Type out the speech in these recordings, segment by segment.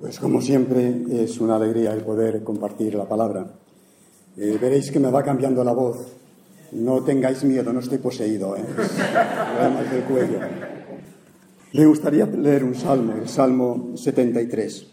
Pues como siempre es una alegría el poder compartir la palabra. Eh, veréis que me va cambiando la voz. No tengáis miedo, no estoy poseído. ¿eh? del cuello. Le gustaría leer un salmo, el Salmo 73.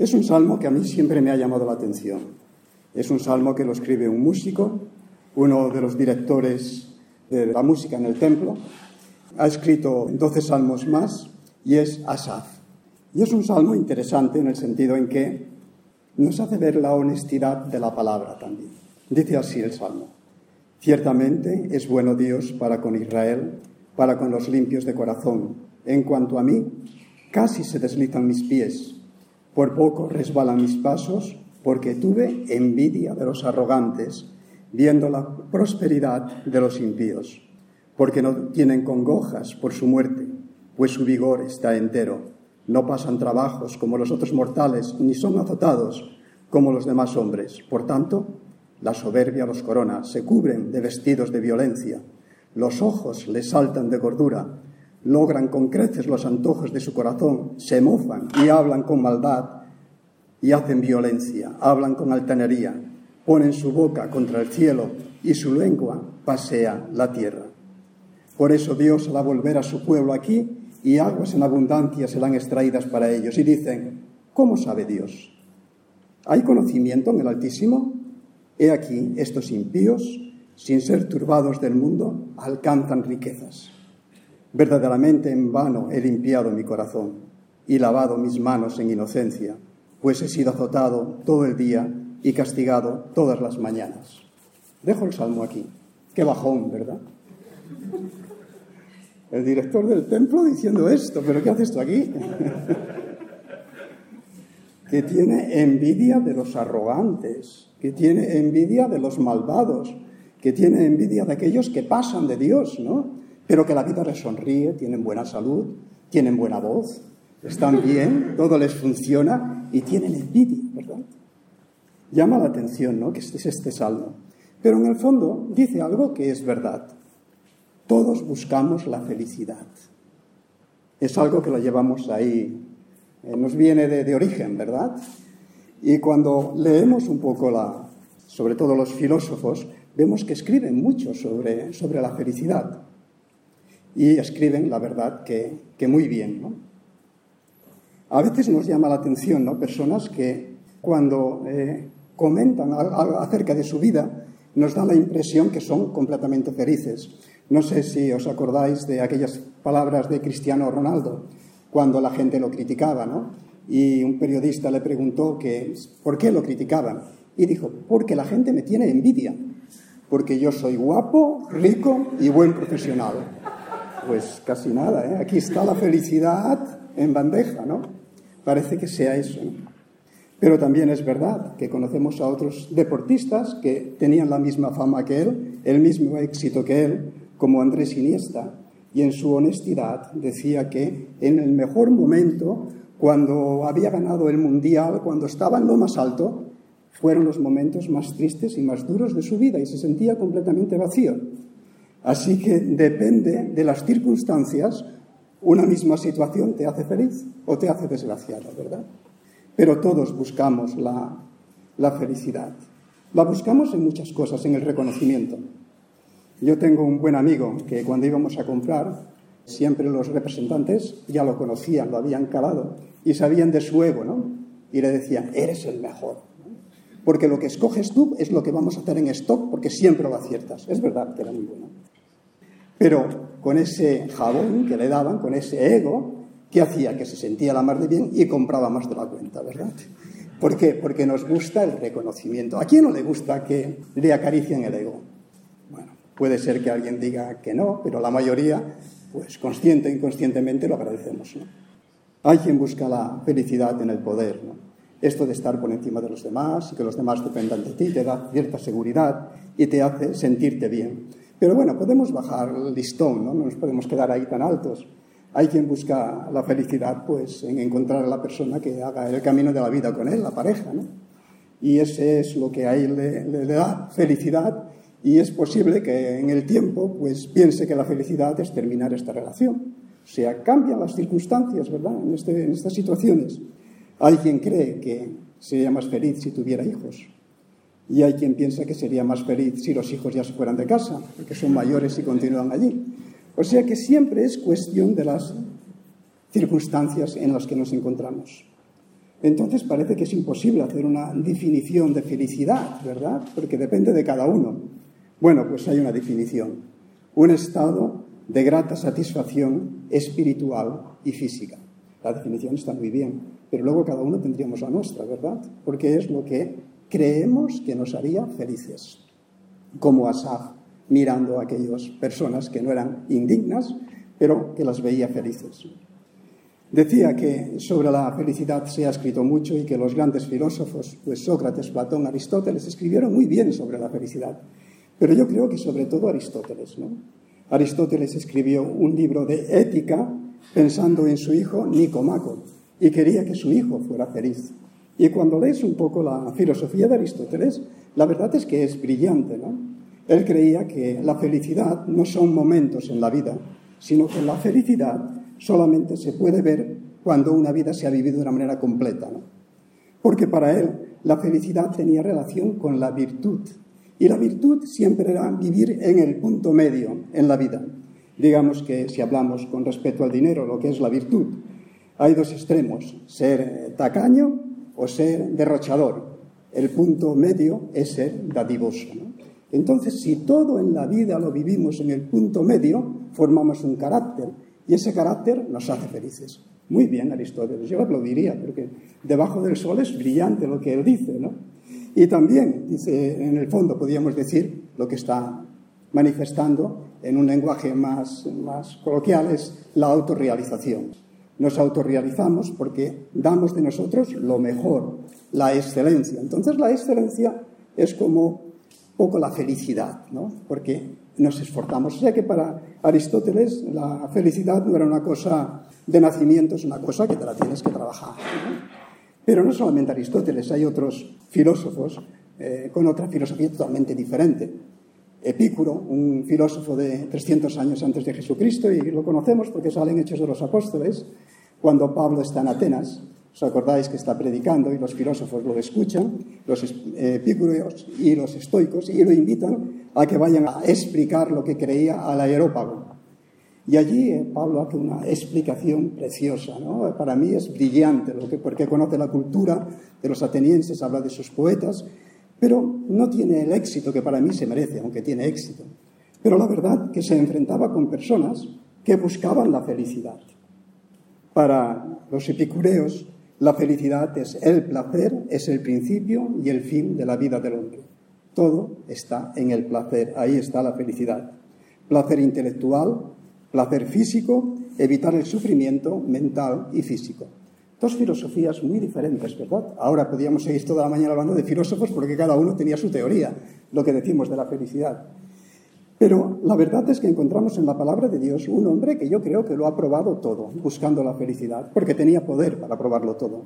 Es un salmo que a mí siempre me ha llamado la atención. Es un salmo que lo escribe un músico, uno de los directores de la música en el templo. Ha escrito 12 salmos más y es Asaf. Y es un salmo interesante en el sentido en que nos hace ver la honestidad de la palabra también. Dice así el salmo. Ciertamente es bueno Dios para con Israel, para con los limpios de corazón. En cuanto a mí, casi se deslizan mis pies, por poco resbalan mis pasos, porque tuve envidia de los arrogantes, viendo la prosperidad de los impíos, porque no tienen congojas por su muerte, pues su vigor está entero no pasan trabajos como los otros mortales, ni son azotados como los demás hombres. Por tanto, la soberbia los corona, se cubren de vestidos de violencia, los ojos les saltan de gordura, logran con creces los antojos de su corazón, se mofan y hablan con maldad y hacen violencia, hablan con altanería, ponen su boca contra el cielo y su lengua pasea la tierra. Por eso Dios, al volver a su pueblo aquí, y aguas en abundancia serán extraídas para ellos. Y dicen, ¿cómo sabe Dios? ¿Hay conocimiento en el Altísimo? He aquí, estos impíos, sin ser turbados del mundo, alcanzan riquezas. Verdaderamente en vano he limpiado mi corazón y lavado mis manos en inocencia, pues he sido azotado todo el día y castigado todas las mañanas. Dejo el salmo aquí. Qué bajón, ¿verdad? El director del templo diciendo esto, pero ¿qué haces tú aquí? que tiene envidia de los arrogantes, que tiene envidia de los malvados, que tiene envidia de aquellos que pasan de Dios, ¿no? Pero que la vida les sonríe, tienen buena salud, tienen buena voz, están bien, todo les funciona y tienen envidia, ¿verdad? Llama la atención, ¿no? Que este es este salmo. Pero en el fondo dice algo que es verdad. Todos buscamos la felicidad. Es algo que lo llevamos ahí, eh, nos viene de, origen, ¿verdad? Y cuando leemos un poco la, sobre todo los filósofos, vemos que escriben mucho sobre, sobre la felicidad. Y escriben, la verdad, que, muy bien. A veces nos llama la atención ¿no? personas que cuando eh, comentan acerca de su vida nos da la impresión que son completamente felices. No sé si os acordáis de aquellas palabras de Cristiano Ronaldo, cuando la gente lo criticaba, ¿no? Y un periodista le preguntó que, por qué lo criticaban. Y dijo, porque la gente me tiene envidia, porque yo soy guapo, rico y buen profesional. Pues casi nada, ¿eh? Aquí está la felicidad en bandeja, ¿no? Parece que sea eso. Pero también es verdad que conocemos a otros deportistas que tenían la misma fama que él, el mismo éxito que él, como Andrés Iniesta, y en su honestidad decía que en el mejor momento, cuando había ganado el Mundial, cuando estaba en lo más alto, fueron los momentos más tristes y más duros de su vida y se sentía completamente vacío. Así que depende de las circunstancias, una misma situación te hace feliz o te hace desgraciado, ¿verdad? Pero todos buscamos la, la felicidad. La buscamos en muchas cosas, en el reconocimiento. Yo tengo un buen amigo que cuando íbamos a comprar, siempre los representantes ya lo conocían, lo habían calado y sabían de su ego, ¿no? Y le decían, eres el mejor. Porque lo que escoges tú es lo que vamos a hacer en stock porque siempre lo aciertas. Es verdad que era muy bueno. Pero con ese jabón que le daban, con ese ego, ¿qué hacía? Que se sentía la más de bien y compraba más de la cuenta, ¿verdad? ¿Por qué? Porque nos gusta el reconocimiento. ¿A quién no le gusta que le acaricien el ego? Puede ser que alguien diga que no, pero la mayoría, pues consciente e inconscientemente lo agradecemos. Hay quien busca la felicidad en el poder. Esto de estar por encima de los demás y que los demás dependan de ti te da cierta seguridad y te hace sentirte bien. Pero bueno, podemos bajar el listón, ¿no? no nos podemos quedar ahí tan altos. Hay quien busca la felicidad pues, en encontrar a la persona que haga el camino de la vida con él, la pareja. ¿no? Y ese es lo que a él le, le da felicidad y es posible que en el tiempo pues piense que la felicidad es terminar esta relación. O sea, cambian las circunstancias, ¿verdad? En, este, en estas situaciones. Hay quien cree que sería más feliz si tuviera hijos. Y hay quien piensa que sería más feliz si los hijos ya se fueran de casa, porque son mayores y continúan allí. O sea que siempre es cuestión de las circunstancias en las que nos encontramos. Entonces parece que es imposible hacer una definición de felicidad, ¿verdad? Porque depende de cada uno. Bueno, pues hay una definición. Un estado de grata satisfacción espiritual y física. La definición está muy bien, pero luego cada uno tendríamos la nuestra, ¿verdad? Porque es lo que creemos que nos haría felices. Como Asaf, mirando a aquellas personas que no eran indignas, pero que las veía felices. Decía que sobre la felicidad se ha escrito mucho y que los grandes filósofos, pues Sócrates, Platón, Aristóteles, escribieron muy bien sobre la felicidad. Pero yo creo que sobre todo Aristóteles. ¿no? Aristóteles escribió un libro de ética pensando en su hijo Nicomaco y quería que su hijo fuera feliz. Y cuando lees un poco la filosofía de Aristóteles, la verdad es que es brillante. ¿no? Él creía que la felicidad no son momentos en la vida, sino que la felicidad solamente se puede ver cuando una vida se ha vivido de una manera completa. ¿no? Porque para él la felicidad tenía relación con la virtud. Y la virtud siempre era vivir en el punto medio en la vida. Digamos que si hablamos con respecto al dinero, lo que es la virtud, hay dos extremos, ser tacaño o ser derrochador. El punto medio es ser dadivoso. Entonces, si todo en la vida lo vivimos en el punto medio, formamos un carácter y ese carácter nos hace felices. Muy bien, Aristóteles, yo lo aplaudiría, porque debajo del sol es brillante lo que él dice, ¿no? Y también, dice, en el fondo podríamos decir lo que está manifestando en un lenguaje más, más coloquial es la autorrealización. Nos autorrealizamos porque damos de nosotros lo mejor, la excelencia. Entonces la excelencia es como poco la felicidad, ¿no? Porque nos esforzamos. O sea que para Aristóteles la felicidad no era una cosa de nacimiento, es una cosa que te la tienes que trabajar. Pero no solamente Aristóteles, hay otros filósofos eh, con otra filosofía totalmente diferente. Epicuro, un filósofo de 300 años antes de Jesucristo, y lo conocemos porque salen Hechos de los Apóstoles, cuando Pablo está en Atenas, os acordáis que está predicando y los filósofos lo escuchan, los epicúreos y los estoicos, y lo invitan a que vayan a explicar lo que creía al aerópago. Y allí eh, Pablo hace una explicación preciosa, ¿no? Para mí es brillante, lo que, porque conoce la cultura de los atenienses, habla de sus poetas, pero no tiene el éxito que para mí se merece, aunque tiene éxito. Pero la verdad que se enfrentaba con personas que buscaban la felicidad. Para los epicureos, la felicidad es el placer, es el principio y el fin de la vida del hombre. Todo está en el placer, ahí está la felicidad. Placer intelectual, placer físico, evitar el sufrimiento mental y físico. Dos filosofías muy diferentes, ¿verdad? Ahora podríamos seguir toda la mañana hablando de filósofos porque cada uno tenía su teoría, lo que decimos de la felicidad. Pero la verdad es que encontramos en la palabra de Dios un hombre que yo creo que lo ha probado todo, buscando la felicidad, porque tenía poder para probarlo todo.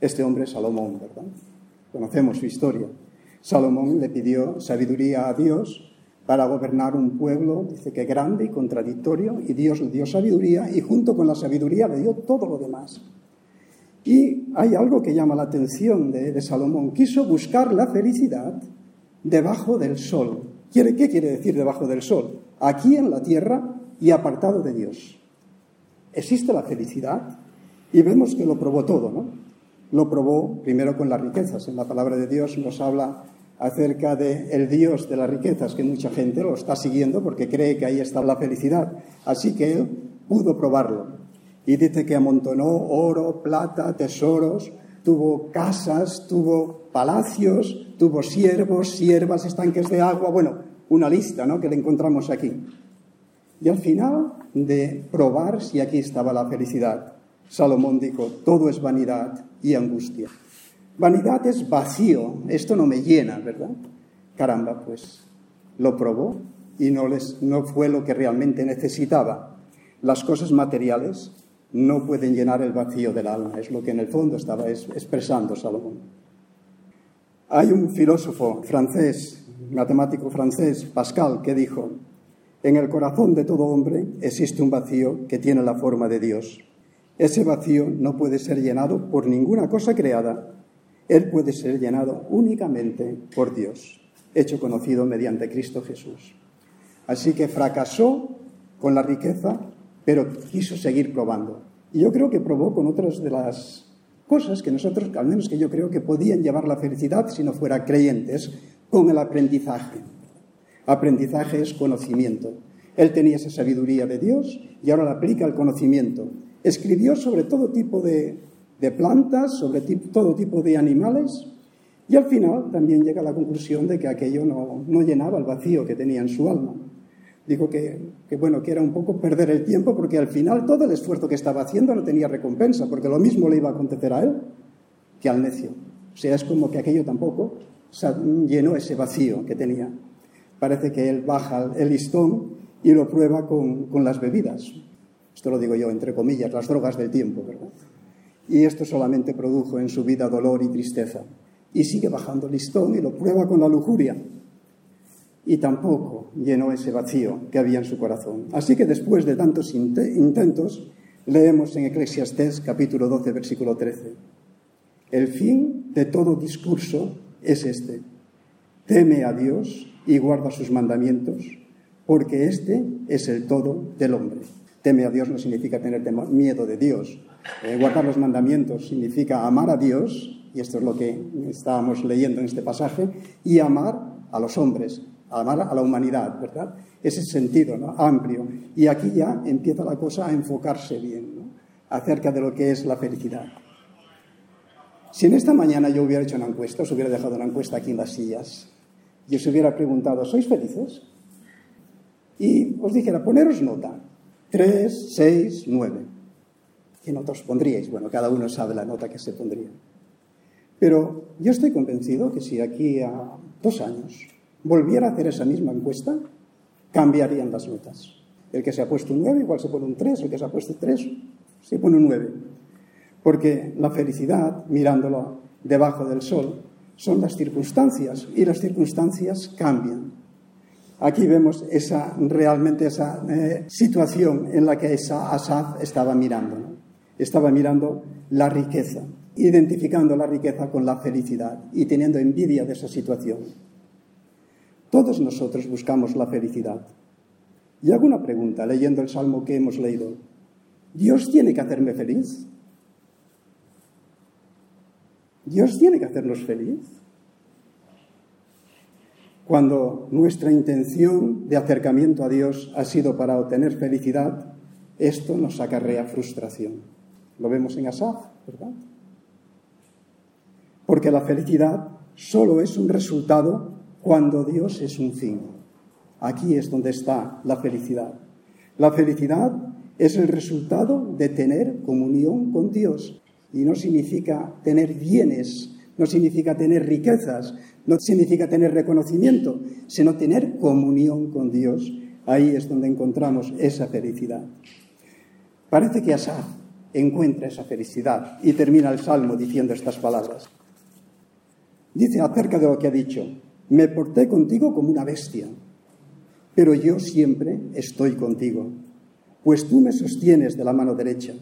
Este hombre es Salomón, ¿verdad? Conocemos su historia. Salomón le pidió sabiduría a Dios para gobernar un pueblo, dice que grande y contradictorio, y Dios le dio sabiduría y junto con la sabiduría le dio todo lo demás. Y hay algo que llama la atención de, Salomón. Quiso buscar la felicidad debajo del sol. ¿Qué quiere decir debajo del sol? Aquí en la tierra y apartado de Dios. Existe la felicidad y vemos que lo probó todo, ¿no? Lo probó primero con las riquezas. En la palabra de Dios nos habla acerca del el Dios de las riquezas, que mucha gente lo está siguiendo porque cree que ahí está la felicidad. Así que él pudo probarlo. Y dice que amontonó oro, plata, tesoros, tuvo casas, tuvo palacios, tuvo siervos, siervas, estanques de agua, bueno, una lista ¿no? que le encontramos aquí. Y al final de probar si aquí estaba la felicidad, Salomón dijo, todo es vanidad y angustia. Vanidad es vacío, esto no me llena, ¿verdad? Caramba, pues lo probó y no, fue lo que realmente necesitaba. Las cosas materiales no pueden llenar el vacío del alma, es lo que en el fondo estaba expresando Salomón. Hay un filósofo francés, matemático francés, Pascal, que dijo, en el corazón de todo hombre existe un vacío que tiene la forma de Dios Ese vacío no puede ser llenado por ninguna cosa creada. Él puede ser llenado únicamente por Dios, hecho conocido mediante Cristo Jesús. Así que fracasó con la riqueza, pero quiso seguir probando. Y yo creo que probó con otras de las cosas que nosotros, al menos que yo creo que podían llevar la felicidad si no fuera creyentes, con el aprendizaje. Aprendizaje es conocimiento. Él tenía esa sabiduría de Dios y ahora la aplica al conocimiento. Escribió sobre todo tipo de, plantas, sobre todo tipo de animales y al final también llega a la conclusión de que aquello no, no llenaba el vacío que tenía en su alma. Dijo que, que, bueno, que era un poco perder el tiempo porque al final todo el esfuerzo que estaba haciendo no tenía recompensa, porque lo mismo le iba a acontecer a él que al necio. O sea, es como que aquello tampoco llenó ese vacío que tenía. Parece que él baja el listón y lo prueba con, con las bebidas. Esto lo digo yo, entre comillas, las drogas del tiempo, ¿verdad? Y esto solamente produjo en su vida dolor y tristeza. Y sigue bajando listón y lo prueba con la lujuria y tampoco llenó ese vacío que había en su corazón. Así que después de tantos intentos, leemos en Eclesiastés capítulo 12, versículo 13. El fin de todo discurso es este. Teme a Dios y guarda sus mandamientos, porque este es el todo del hombre. Teme a Dios no significa tener miedo de Dios. Eh, guardar los mandamientos significa amar a Dios, y esto es lo que estábamos leyendo en este pasaje, y amar a los hombres, amar a la humanidad, ¿verdad? Ese sentido ¿no? amplio. Y aquí ya empieza la cosa a enfocarse bien ¿no? acerca de lo que es la felicidad. Si en esta mañana yo hubiera hecho una encuesta, os hubiera dejado una encuesta aquí en las sillas, y os hubiera preguntado, ¿sois felices? Y os dijera, poneros nota, 3, 6, 9. ¿Qué nota os pondríais? Bueno, cada uno sabe la nota que se pondría. Pero yo estoy convencido que si aquí a dos años volviera a hacer esa misma encuesta, cambiarían las notas. El que se ha puesto un 9 igual se pone un 3, el que se ha puesto 3 se pone un 9. Porque la felicidad, mirándolo debajo del sol, son las circunstancias y las circunstancias cambian. Aquí vemos esa, realmente esa eh, situación en la que esa Asaf estaba mirando. Estaba mirando la riqueza, identificando la riqueza con la felicidad y teniendo envidia de esa situación. Todos nosotros buscamos la felicidad. Y hago una pregunta leyendo el salmo que hemos leído. ¿Dios tiene que hacerme feliz? ¿Dios tiene que hacernos feliz? Cuando nuestra intención de acercamiento a Dios ha sido para obtener felicidad, esto nos acarrea frustración. Lo vemos en Asaf, ¿verdad? Porque la felicidad solo es un resultado cuando Dios es un fin. Aquí es donde está la felicidad. La felicidad es el resultado de tener comunión con Dios y no significa tener bienes, no significa tener riquezas, no significa tener reconocimiento, sino tener comunión con Dios. Ahí es donde encontramos esa felicidad. Parece que Asaf encuentra esa felicidad y termina el salmo diciendo estas palabras. Dice acerca de lo que ha dicho, me porté contigo como una bestia, pero yo siempre estoy contigo, pues tú me sostienes de la mano derecha,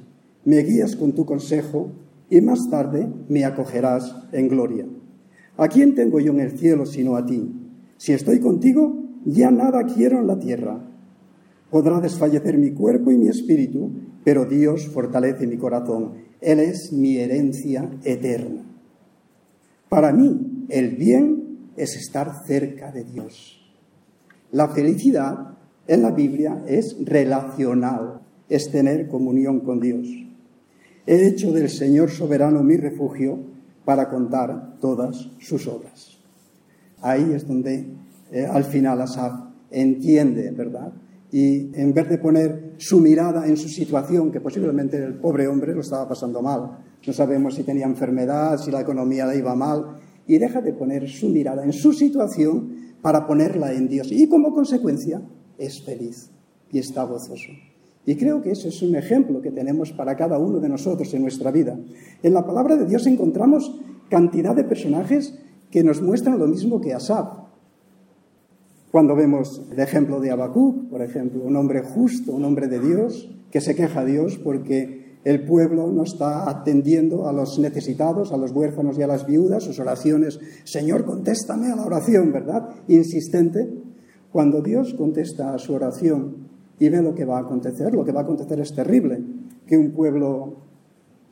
me guías con tu consejo y más tarde me acogerás en gloria. ¿A quién tengo yo en el cielo sino a ti? Si estoy contigo, ya nada quiero en la tierra. Podrá desfallecer mi cuerpo y mi espíritu, pero Dios fortalece mi corazón. Él es mi herencia eterna. Para mí, el bien es estar cerca de Dios. La felicidad en la Biblia es relacional, es tener comunión con Dios. He hecho del Señor soberano mi refugio para contar todas sus obras. Ahí es donde eh, al final Asaf entiende, ¿verdad? Y en vez de poner su mirada en su situación, que posiblemente el pobre hombre lo estaba pasando mal, no sabemos si tenía enfermedad, si la economía le iba mal, y deja de poner su mirada en su situación para ponerla en Dios. Y como consecuencia es feliz y está gozoso. Y creo que ese es un ejemplo que tenemos para cada uno de nosotros en nuestra vida. En la palabra de Dios encontramos cantidad de personajes que nos muestran lo mismo que Asaf. Cuando vemos el ejemplo de Habacuc, por ejemplo, un hombre justo, un hombre de Dios, que se queja a Dios porque El pueblo no está atendiendo a los necesitados, a los huérfanos y a las viudas, sus oraciones, Señor, contéstame a la oración, ¿verdad? Insistente. Cuando Dios contesta a su oración y ve lo que va a acontecer, lo que va a acontecer es terrible, que un pueblo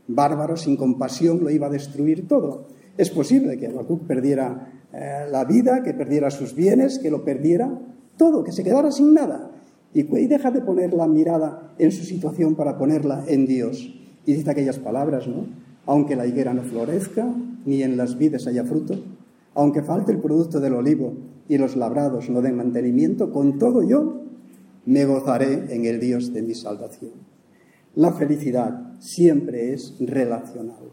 bárbaro, sin compasión, lo iba a destruir todo. Es posible que Habacuc perdiera eh, la vida, que perdiera sus bienes, que lo perdiera todo, que se quedara sin nada. Y, y deja de poner la mirada en su situación para ponerla en Dios. Y dice aquellas palabras, ¿no? Aunque la higuera no florezca, ni en las vides haya fruto, aunque falte el producto del olivo y los labrados no den mantenimiento, con todo yo me gozaré en el Dios de mi salvación. La felicidad siempre es relacional,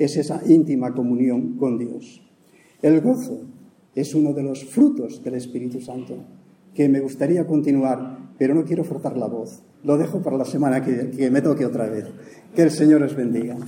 es esa íntima comunión con Dios. El gozo es uno de los frutos del Espíritu Santo, que me gustaría continuar, pero no quiero forzar la voz. Lo dejo para la semana que, que me toque otra vez. Que el Señor os bendiga.